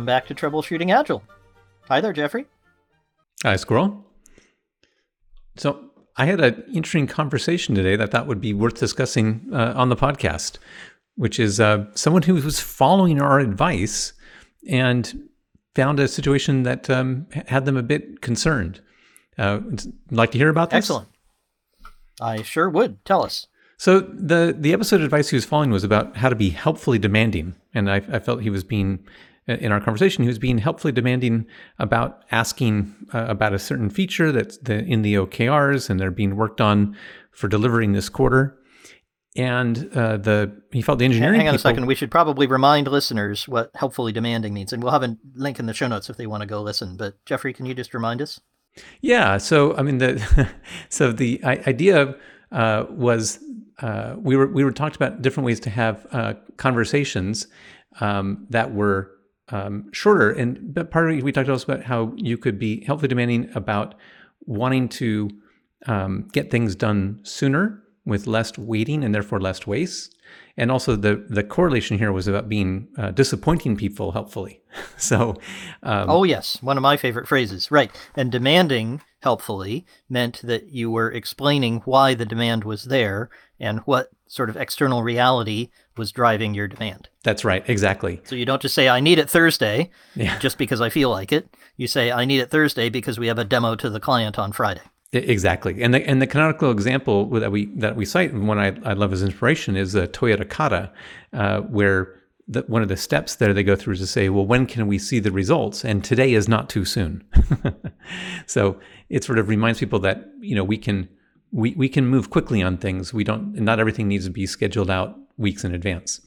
welcome back to Troubleshooting Agile. Hi there, Jeffrey. Hi, Squirrel. So I had an interesting conversation today that I thought would be worth discussing uh, on the podcast, which is uh, someone who was following our advice and found a situation that um, had them a bit concerned. Uh, like to hear about this? Excellent. I sure would. Tell us. So the the episode advice he was following was about how to be helpfully demanding, and I, I felt he was being in our conversation he was being helpfully demanding about asking uh, about a certain feature that's the, in the OKRs, and they're being worked on for delivering this quarter. And uh, the he felt the engineering. Hang on people, a second. We should probably remind listeners what helpfully demanding means, and we'll have a link in the show notes if they want to go listen. But Jeffrey, can you just remind us? Yeah. So I mean the so the idea uh, was uh, we were we were talked about different ways to have uh, conversations um, that were um, shorter, and but part of it we talked also about how you could be helpfully demanding about wanting to um, get things done sooner with less waiting and therefore less waste. And also the the correlation here was about being uh, disappointing people helpfully. so, um, oh yes, one of my favorite phrases, right? And demanding helpfully meant that you were explaining why the demand was there and what sort of external reality was driving your demand. That's right, exactly. So you don't just say, I need it Thursday yeah. just because I feel like it. You say, I need it Thursday because we have a demo to the client on Friday. Exactly, and the and the canonical example that we that we cite, and one I, I love as inspiration, is uh, Toyota Kata, uh, where the, one of the steps there they go through is to say, well, when can we see the results? And today is not too soon. so it sort of reminds people that you know we can we, we can move quickly on things. We don't, not everything needs to be scheduled out weeks in advance.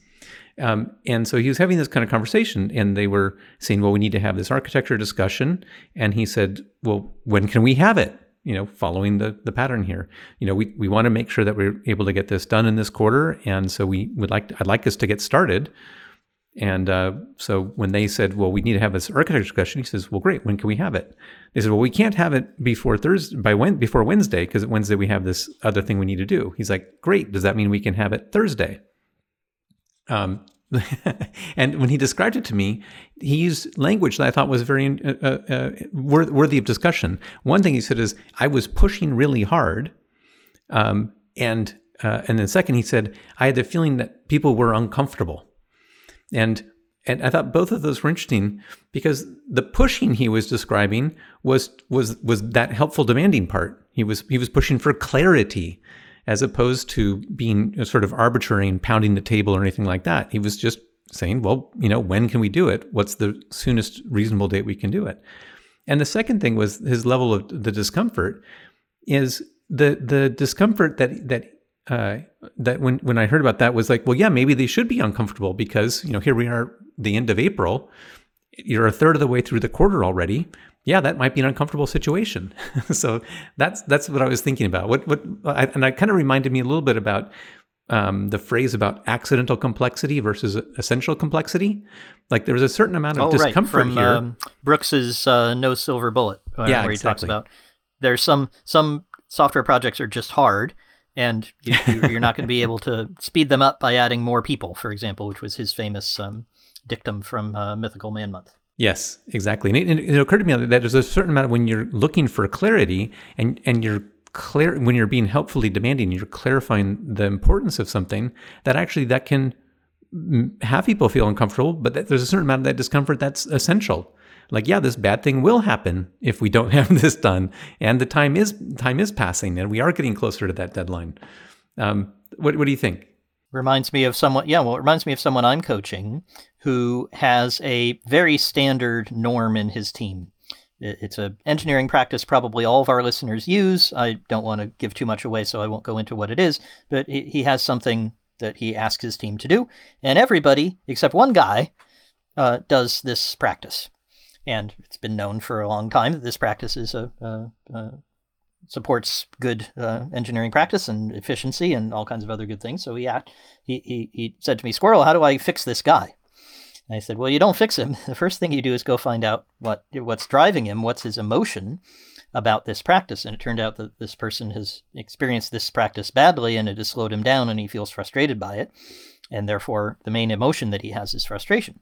Um, and so he was having this kind of conversation, and they were saying, "Well, we need to have this architecture discussion." And he said, "Well, when can we have it?" You know, following the the pattern here. You know, we we want to make sure that we're able to get this done in this quarter, and so we would like to, I'd like us to get started. And uh, so when they said, "Well, we need to have this architecture discussion," he says, "Well, great. When can we have it?" They said, "Well, we can't have it before Thursday by when before Wednesday because Wednesday we have this other thing we need to do." He's like, "Great. Does that mean we can have it Thursday?" Um, and when he described it to me, he used language that I thought was very uh, uh, uh worthy of discussion. One thing he said is, "I was pushing really hard," um, and uh, and then second, he said, "I had the feeling that people were uncomfortable." And and I thought both of those were interesting because the pushing he was describing was was was that helpful demanding part. He was he was pushing for clarity as opposed to being sort of arbitrary and pounding the table or anything like that. He was just saying, well, you know, when can we do it? What's the soonest reasonable date we can do it? And the second thing was his level of the discomfort is the the discomfort that that uh, that when when I heard about that was like, well, yeah, maybe they should be uncomfortable because you know here we are, the end of April. You're a third of the way through the quarter already. Yeah, that might be an uncomfortable situation. so that's that's what I was thinking about. What what I, and it kind of reminded me a little bit about um, the phrase about accidental complexity versus essential complexity. Like there was a certain amount of oh, discomfort right. From, here. Um, Brooks's uh, No Silver Bullet, uh, yeah, where exactly. he talks about there's some some software projects are just hard and you, are not going to be able to speed them up by adding more people, for example, which was his famous um, dictum from uh, Mythical Man Month. Yes, exactly. And it, it, occurred to me that there's a certain amount of when you're looking for clarity and and you're clear when you're being helpfully demanding, you're clarifying the importance of something that actually that can have people feel uncomfortable, but there's a certain amount of that discomfort that's essential like yeah this bad thing will happen if we don't have this done. And the time is time is passing and we are getting closer to that deadline. Um, what, what do you think? Reminds me of someone yeah well it reminds me of someone i'm coaching who has a very standard norm in his team. It's a engineering practice probably all of our listeners use. I don't want to give too much away so i won't go into what it is but he has something that he asks his team to do. And everybody except one guy uh, does this practice and it's been known for a long time that this practice is a, a, a supports good uh, engineering practice and efficiency and all kinds of other good things. So he, act, he, he, he said to me, Squirrel, how do I fix this guy? And I said, well, you don't fix him. The first thing you do is go find out what what's driving him, what's his emotion about this practice. And it turned out that this person has experienced this practice badly and it has slowed him down and he feels frustrated by it. And therefore, the main emotion that he has is frustration.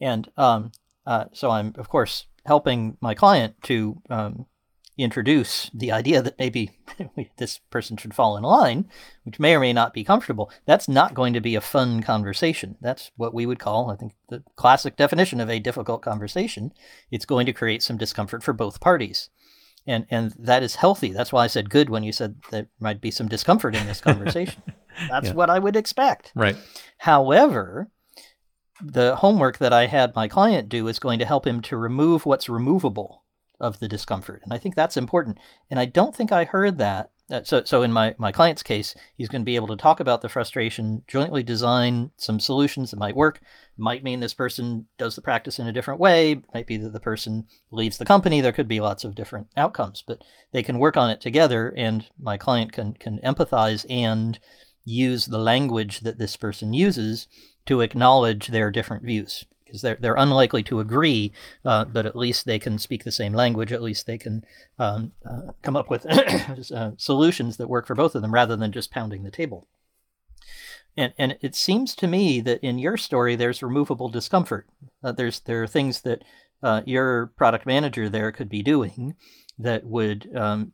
And um, uh, so I'm, of course, helping my client to um, introduce the idea that maybe this person should fall in line, which may or may not be comfortable. That's not going to be a fun conversation. That's what we would call, I think, the classic definition of a difficult conversation. It's going to create some discomfort for both parties. And, and that is healthy. That's why I said good when you said there might be some discomfort in this conversation. That's yeah. what I would expect. Right. However, the homework that I had my client do is going to help him to remove what's removable of the discomfort. And I think that's important. And I don't think I heard that. Uh, so, so in my, my client's case, he's going to be able to talk about the frustration, jointly design some solutions that might work. Might mean this person does the practice in a different way. Might be that the person leaves the company. There could be lots of different outcomes, but they can work on it together, and my client can can empathize and use the language that this person uses to acknowledge their different views because they're they're unlikely to agree, uh, but at least they can speak the same language. At least they can um, uh, come up with uh, solutions that work for both of them, rather than just pounding the table. And and it seems to me that in your story, there's removable discomfort. Uh, there's there are things that uh, your product manager there could be doing that would um,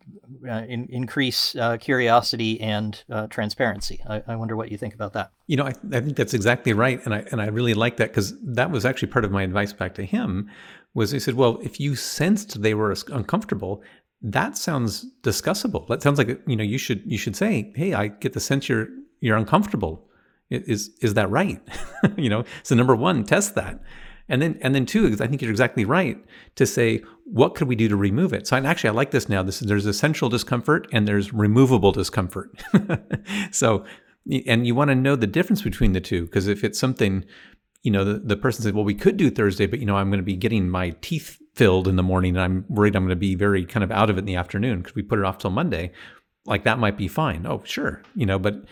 uh, in, increase uh, curiosity and uh, transparency. I, I, wonder what you think about that. You know, I, I think that's exactly right, and I and I really like that because that was actually part of my advice back to him. Was he said, well, if you sensed they were uncomfortable, that sounds discussable. That sounds like you know you should you should say, hey, I get the sense you're you're uncomfortable. Is is that right? you know, so number one, test that. And then, and then two, I think you're exactly right to say, what could we do to remove it? So actually, I like this now. This there's essential discomfort and there's removable discomfort. so, and you want to know the difference between the two because if it's something, you know, the, the person says, well, we could do Thursday, but you know, I'm going to be getting my teeth filled in the morning and I'm worried I'm going to be very kind of out of it in the afternoon because we put it off till Monday. Like that might be fine. Oh, sure. You know, but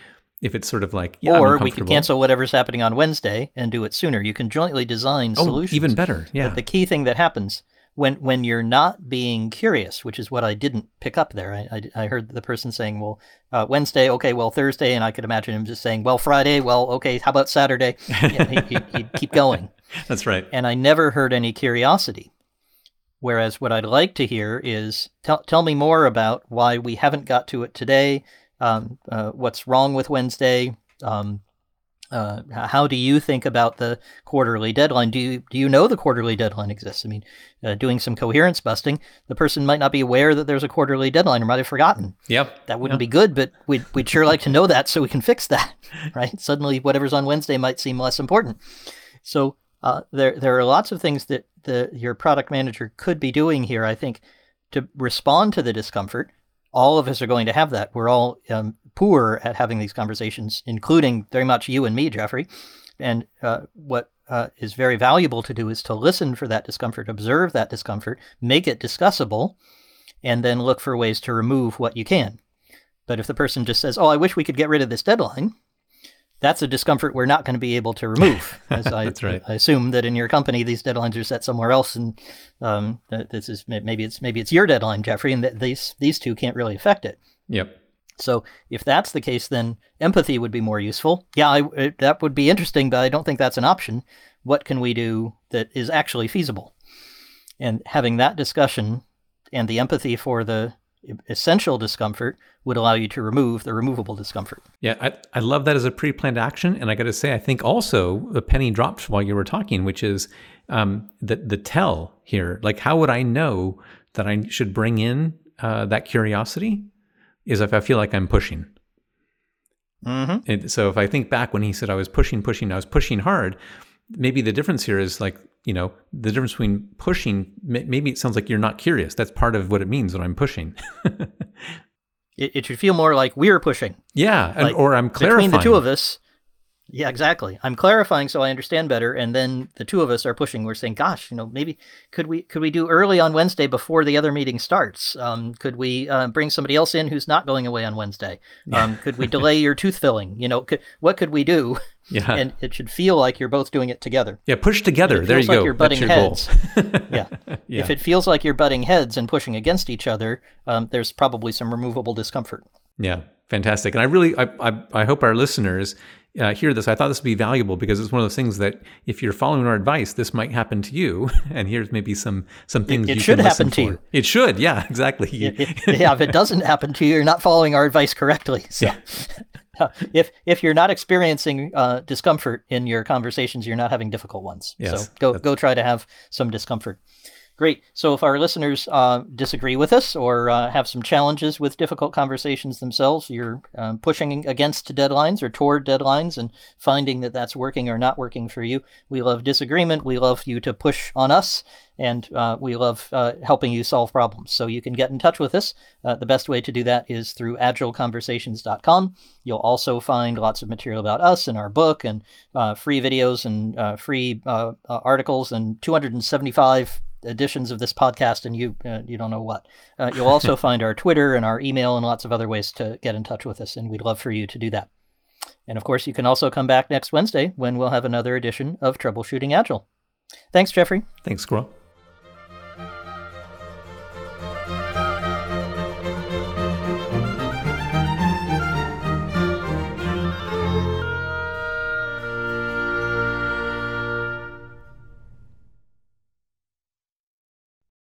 if it's sort of like yeah, or we can cancel whatever's happening on Wednesday and do it sooner. You can jointly design oh, solutions. Even better, yeah. But the key thing that happens when when you're not being curious, which is what I didn't pick up there. I, I, I heard the person saying, "Well, uh, Wednesday, okay, well Thursday," and I could imagine him just saying, "Well, Friday, well, okay, how about Saturday?" yeah, he, would keep going. That's right. And I never heard any curiosity. Whereas what I'd like to hear is tell tell me more about why we haven't got to it today um, uh, what's wrong with Wednesday? Um, uh, how do you think about the quarterly deadline? Do you do you know the quarterly deadline exists? I mean, uh, doing some coherence busting, the person might not be aware that there's a quarterly deadline or might have forgotten. Yep, that wouldn't yep. be good, but we'd we'd sure like to know that so we can fix that. Right? Suddenly, whatever's on Wednesday might seem less important. So uh, there there are lots of things that the your product manager could be doing here. I think to respond to the discomfort all of us are going to have that. We're all um, poor at having these conversations, including very much you and me, Jeffrey. And uh, what uh, is very valuable to do is to listen for that discomfort, observe that discomfort, make it discussable, and then look for ways to remove what you can. But if the person just says, "Oh, I wish we could get rid of this deadline," that's a discomfort we're not going to be able to remove. As I, that's right. I assume that in your company these deadlines are set somewhere else, and um, this is maybe it's maybe it's your deadline, Jeffrey, and th- these these two can't really affect it. Yep. So if that's the case, then empathy would be more useful. Yeah, I, it, that would be interesting, but I don't think that's an option. What can we do that is actually feasible? And having that discussion and the empathy for the essential discomfort would allow you to remove the removable discomfort. Yeah, I, I love that as a pre planned action. And I got to say, I think also a penny dropped while you were talking, which is um, the, the tell here. Like, how would I know that I should bring in uh, that curiosity? Is if I feel like I'm pushing. Mm-hmm. And so if I think back when he said I was pushing, pushing, I was pushing hard, maybe the difference here is like you know the difference between pushing maybe it sounds like you're not curious. That's part of what it means when i'm pushing. It, it, should feel more like we're pushing. Yeah like or i'm clarifying between the two of us yeah, exactly. I'm clarifying so I understand better, and then the two of us are pushing. We're saying, "Gosh, you know, maybe could we could we do early on Wednesday before the other meeting starts? Um, could we uh, bring somebody else in who's not going away on Wednesday? Um, could we delay your tooth filling? You know, could, what could we do? Yeah, and it should feel like you're both doing it together. Yeah, push together. there you like go. You're butting your heads. yeah. yeah. If it feels like you're butting heads and pushing against each other, um, there's probably some removable discomfort. Yeah, fantastic. And I really, I, I, I hope our listeners uh, hear this. I thought this would be valuable because it's one of those things that if you're following our advice, this might happen to you. And here's maybe some some things It- it you should happen to for. you. It should, yeah, exactly. If- yeah, if it doesn't happen to you, you're not following our advice correctly. So, if if you're not experiencing uh, discomfort in your conversations, you're not having difficult ones. Yes, so go go try to have some discomfort. Great. So if our listeners uh, disagree with us or uh, have some challenges with difficult conversations themselves, you're um, pushing against deadlines or toward deadlines and finding that that's working or not working for you. We love disagreement. We love you to push on us, and uh, we love uh, helping you solve problems. So you can get in touch with us. Uh, the best way to do that is through agileconversations.com. You'll also find lots of material about us and our book and uh, free videos and free articles and 275 editions of this podcast and you uh, you don't know what. Uh, you'll also find our Twitter and our email and lots of other ways to get in touch with us, and we'd love for you to do that. And of course, you can also come back next Wednesday when we'll have another edition of Troubleshooting Agile. Thanks, Jeffrey. Thanks, Squirrel.